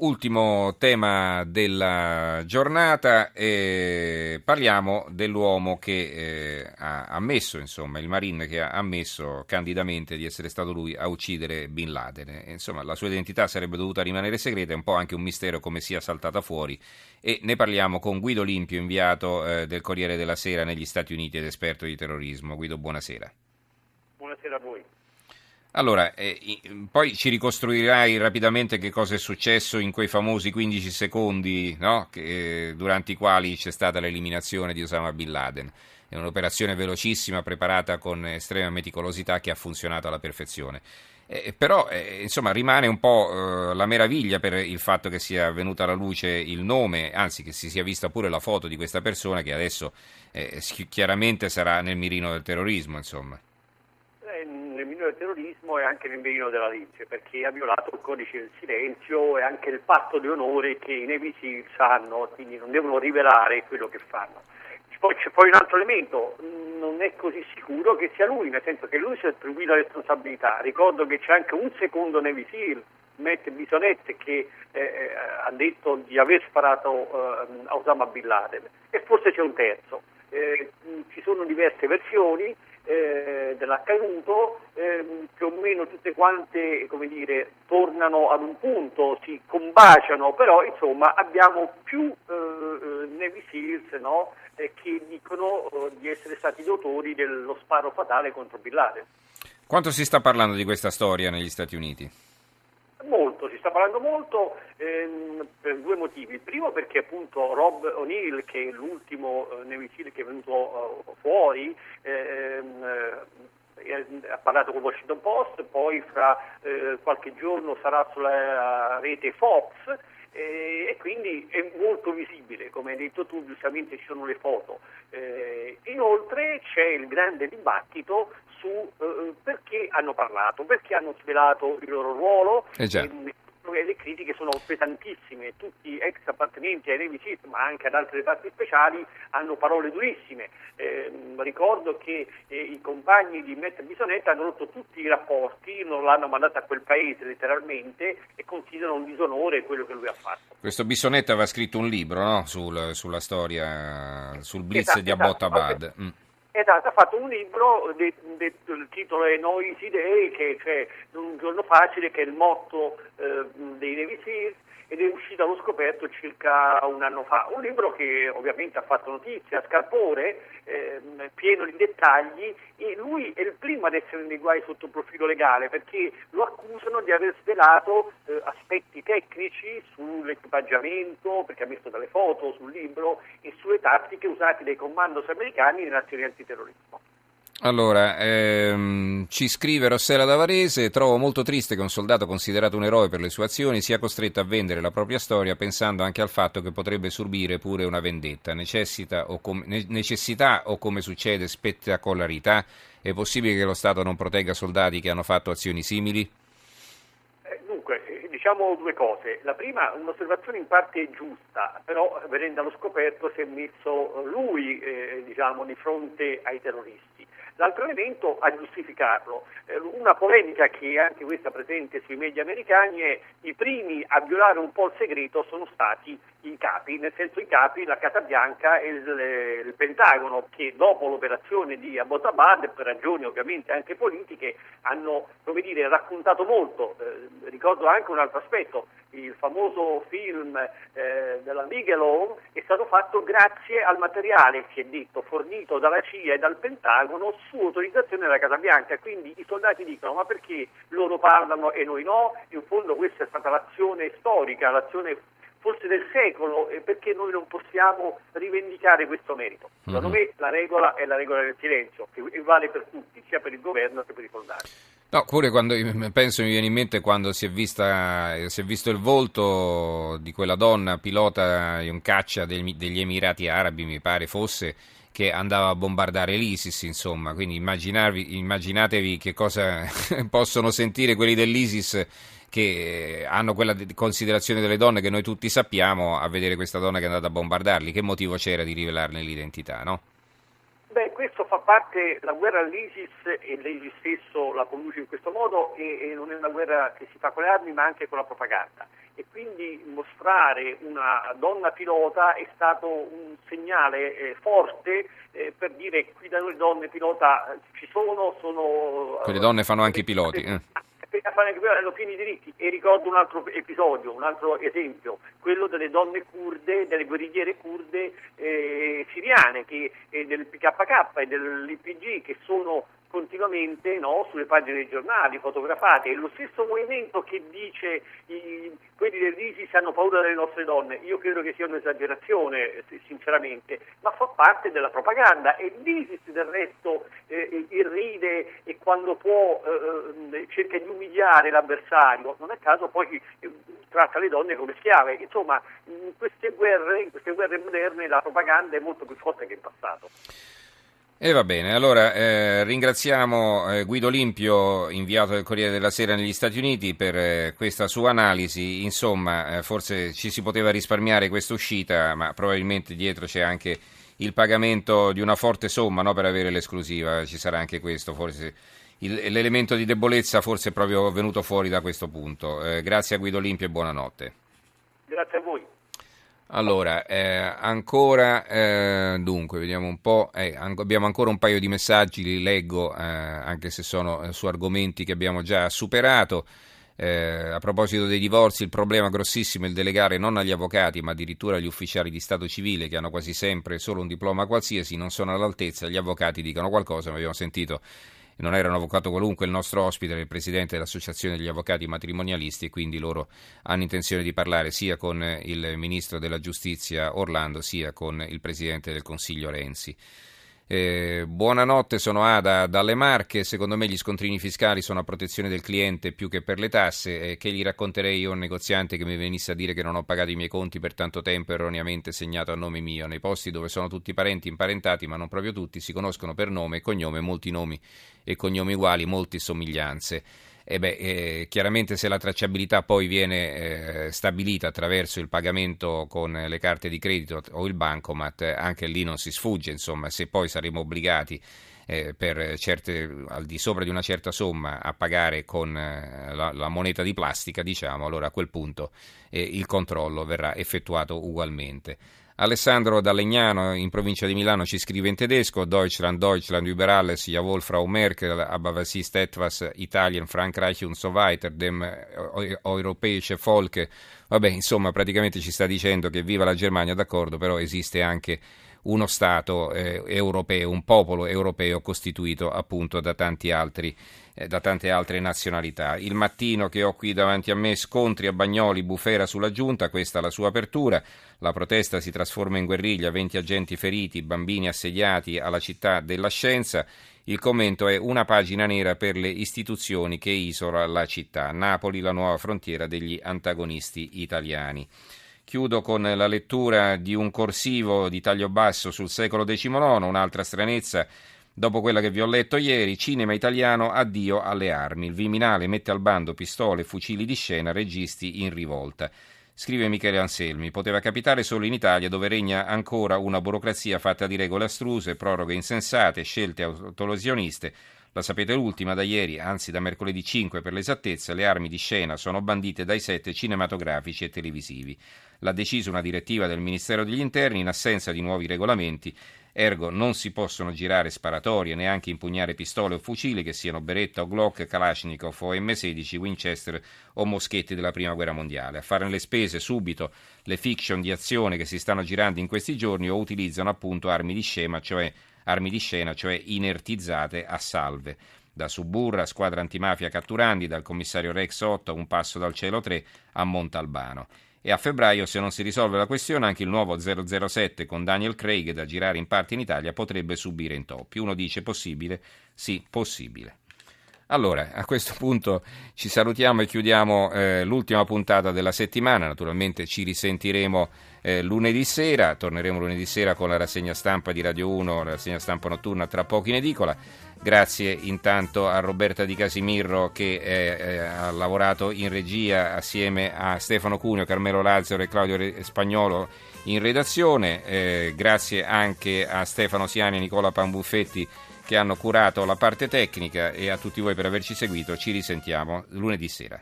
Ultimo tema della giornata, eh, parliamo dell'uomo che eh, ha ammesso, insomma, il Marine che ha ammesso candidamente di essere stato lui a uccidere Bin Laden. Insomma, la sua identità sarebbe dovuta rimanere segreta, è un po' anche un mistero come sia saltata fuori. E ne parliamo con Guido Limpio, inviato eh, del Corriere della Sera negli Stati Uniti ed esperto di terrorismo. Guido, buonasera. Buonasera a voi. Allora, eh, poi ci ricostruirai rapidamente che cosa è successo in quei famosi 15 secondi no? che, eh, durante i quali c'è stata l'eliminazione di Osama Bin Laden. È un'operazione velocissima, preparata con estrema meticolosità, che ha funzionato alla perfezione. Eh, però, eh, insomma, rimane un po' eh, la meraviglia per il fatto che sia venuta alla luce il nome, anzi che si sia vista pure la foto di questa persona che adesso eh, chiaramente sarà nel mirino del terrorismo, insomma e anche mirino della legge, perché ha violato il codice del silenzio e anche il patto di onore che i Seals hanno, quindi non devono rivelare quello che fanno. Poi c'è poi un altro elemento, non è così sicuro che sia lui, nel senso che lui si attribuì la responsabilità. Ricordo che c'è anche un secondo Navy Seal, Matt Bisonette, che eh, eh, ha detto di aver sparato eh, a Osama Bin Laden e forse c'è un terzo. Eh, ci sono diverse versioni, eh, dell'accaduto, eh, più o meno tutte quante come dire, tornano ad un punto, si combaciano, però insomma abbiamo più eh, eh Navy Seals no, eh, che dicono eh, di essere stati gli autori dello sparo fatale contro Bin Laden. Quanto si sta parlando di questa storia negli Stati Uniti? Molto, si sta parlando molto ehm, per due motivi. Il primo perché appunto Rob O'Neill, che è l'ultimo eh, Navy Seal che è venuto uh, fuori, ehm, eh, ha parlato con Washington Post, poi fra eh, qualche giorno sarà sulla rete Fox eh, e quindi è molto visibile, come hai detto tu, giustamente ci sono le foto. Eh, inoltre c'è il grande dibattito su eh, perché hanno parlato, perché hanno svelato il loro ruolo. Le critiche sono pesantissime, tutti ex appartenenti ai Navy Seals ma anche ad altre parti speciali hanno parole durissime. Eh, ricordo che eh, i compagni di Matt Bisonetta hanno rotto tutti i rapporti, non l'hanno mandato a quel paese letteralmente e considerano un disonore quello che lui ha fatto. Questo Bisonetta aveva scritto un libro no? Sul, sulla storia, sul blitz esatto, di Abbottabad. Esatto. Mm. Esatto, ha fatto un libro, de, il titolo è Noisy Day, che cioè un giorno facile, che è il motto eh, dei Navy Seals, ed è uscito allo scoperto circa un anno fa. Un libro che ovviamente ha fatto notizia, Scarpore, eh, pieno di dettagli, e lui è il primo ad essere nei guai sotto il profilo legale perché lo accusano di aver svelato eh, aspetti tecnici sull'equipaggiamento, perché ha messo delle foto sul libro, e sulle tattiche usate dai commandos americani nelle azioni antiterrorismo. Allora, ehm, ci scrive Rossella Davarese, trovo molto triste che un soldato considerato un eroe per le sue azioni sia costretto a vendere la propria storia pensando anche al fatto che potrebbe subire pure una vendetta. O com- necessità o come succede spettacolarità? È possibile che lo Stato non protegga soldati che hanno fatto azioni simili? Eh, dunque, eh, diciamo due cose. La prima, un'osservazione in parte giusta, però venendo allo scoperto si è messo lui eh, diciamo, di fronte ai terroristi. L'altro elemento a giustificarlo, eh, una polemica che è anche questa presente sui media americani è i primi a violare un po' il segreto sono stati i capi, nel senso i capi, la Casa Bianca e il, il Pentagono che dopo l'operazione di Abbottabad, per ragioni ovviamente anche politiche, hanno dire, raccontato molto. Eh, ricordo anche un altro aspetto, il famoso film eh, della Bigelow è stato fatto grazie al materiale, si è detto, fornito dalla CIA e dal Pentagono su autorizzazione della Casa Bianca. Quindi i soldati dicono ma perché loro parlano e noi no? In fondo questa è stata l'azione storica, l'azione forse del secolo e perché noi non possiamo rivendicare questo merito. Secondo mm-hmm. me la regola è la regola del silenzio, che vale per tutti, sia per il governo che per i soldati. No, pure quando penso mi viene in mente quando si è, vista, si è visto il volto di quella donna pilota di un caccia degli, Emirati Arabi, mi pare fosse, che andava a bombardare l'ISIS, insomma, quindi immaginatevi che cosa possono sentire quelli dell'ISIS che hanno quella considerazione delle donne che noi tutti sappiamo a vedere questa donna che è andata a bombardarli, che motivo c'era di rivelarne l'identità, no? Beh, questo fa parte, la guerra all'ISIS e l'ISIS stesso la conduce in questo modo e, e, non è una guerra che si fa con le armi ma anche con la propaganda e quindi mostrare una donna pilota è stato un segnale eh, forte eh, per dire qui da noi donne pilota ci sono, sono... Quelle donne fanno anche i piloti. Eh hanno pieni diritti e ricordo un altro episodio, un altro esempio, quello delle donne kurde, delle guerrigliere kurde eh, siriane, che, eh, del PKK e dell'IPG che sono continuamente no, sulle pagine dei giornali, fotografate. È lo stesso movimento che dice i, quelli dell'ISIS hanno paura delle nostre donne. Io credo che sia un'esagerazione, sinceramente, ma fa parte della propaganda e l'ISIS del resto eh, irride quando può eh, cerca di umiliare l'avversario. Non è caso poi eh, tratta le donne come schiave. Insomma, in queste guerre, in queste guerre moderne la propaganda è molto più forte che in passato. E va bene, allora eh, ringraziamo eh, Guido Limpio, inviato del Corriere della Sera negli Stati Uniti, per eh, questa sua analisi. Insomma, eh, forse ci si poteva risparmiare questa uscita, ma probabilmente dietro c'è anche il pagamento di una forte somma no, per avere l'esclusiva. Ci sarà anche questo, forse il, l'elemento di debolezza forse è proprio venuto fuori da questo punto. Eh, grazie a Guido Limpio e buonanotte. Grazie a voi. Allora, eh, ancora, eh, dunque, vediamo un po', eh, abbiamo ancora un paio di messaggi, li leggo, eh, anche se sono eh, su argomenti che abbiamo già superato. Eh, a proposito dei divorzi, il problema grossissimo è il delegare non agli avvocati, ma addirittura agli ufficiali di Stato civile, che hanno quasi sempre solo un diploma qualsiasi, non sono all'altezza, gli avvocati dicono qualcosa, ma abbiamo sentito non era un avvocato qualunque il nostro ospite, era il presidente dell'Associazione degli Avvocati Matrimonialisti e quindi loro hanno intenzione di parlare sia con il ministro della Giustizia Orlando sia con il presidente del Consiglio Renzi. Eh, buonanotte, sono Ada dalle Marche. Secondo me gli scontrini fiscali sono a protezione del cliente più che per le tasse. Eh, che gli racconterei io a un negoziante che mi venisse a dire che non ho pagato i miei conti per tanto tempo erroneamente segnato a nome mio? Nei posti dove sono tutti parenti imparentati, ma non proprio tutti, si conoscono per nome e cognome, molti nomi e cognomi uguali, molte somiglianze. E beh, eh, chiaramente se la tracciabilità poi viene eh, stabilita attraverso il pagamento con le carte di credito o il bancomat, anche lì non si sfugge, insomma, se poi saremo obbligati eh, per certe, al di sopra di una certa somma a pagare con eh, la, la, moneta di plastica, diciamo, allora a quel punto eh, il controllo verrà effettuato ugualmente. Alessandro da Legnano, in provincia di Milano, ci scrive in tedesco: Deutschland, Deutschland über alles, jawohl, Frau Merkel, aber was etwas Italien, Frankreich und so weiter, dem europäische Volk. Vabbè, insomma, praticamente ci sta dicendo che viva la Germania, d'accordo, però esiste anche uno Stato eh, europeo, un popolo europeo costituito appunto da, altri, eh, da tante altre nazionalità. Il mattino che ho qui davanti a me, scontri a Bagnoli, bufera sulla giunta, questa è la sua apertura. La protesta si trasforma in guerriglia, 20 agenti feriti, bambini assediati alla città della scienza. Il commento è una pagina nera per le istituzioni che isola la città. Napoli, la nuova frontiera degli antagonisti italiani. Chiudo con la lettura di un corsivo di taglio basso sul secolo XIX, un'altra stranezza dopo quella che vi ho letto ieri, cinema italiano, addio alle armi. Il Viminale mette al bando pistole fucili di scena, registi in rivolta. Scrive Michele Anselmi, poteva capitare solo in Italia dove regna ancora una burocrazia fatta di regole astruse, proroghe insensate, scelte autolesioniste la sapete l'ultima da ieri, anzi da mercoledì 5 per l'esattezza, le armi di scena sono bandite dai set cinematografici e televisivi. L'ha deciso una direttiva del Ministero degli Interni in assenza di nuovi regolamenti Ergo non si possono girare sparatorie, neanche impugnare pistole o fucili che siano Beretta o Glock, Kalashnikov o M16, Winchester o moschetti della Prima Guerra Mondiale. A fare le spese subito le fiction di azione che si stanno girando in questi giorni o utilizzano appunto armi di scena, cioè armi di scena, cioè inertizzate a salve. Da Suburra, squadra antimafia catturandi, dal commissario Rex 8 un passo dal cielo 3 a Montalbano. E a febbraio, se non si risolve la questione, anche il nuovo 007 con Daniel Craig da girare in parte in Italia potrebbe subire intoppi. Uno dice possibile? Sì, possibile. Allora, a questo punto ci salutiamo e chiudiamo eh, l'ultima puntata della settimana, naturalmente ci risentiremo eh, lunedì sera, torneremo lunedì sera con la rassegna stampa di Radio 1, la rassegna stampa notturna tra poco in edicola. Grazie intanto a Roberta Di Casimirro che eh, eh ha lavorato in regia assieme a Stefano Cuneo, Carmelo Lazzaro e Claudio Spagnolo in redazione. Eh, grazie anche a Stefano Siani e Nicola Pambuffetti che hanno curato la parte tecnica e a tutti voi per averci seguito. Ci risentiamo lunedì sera.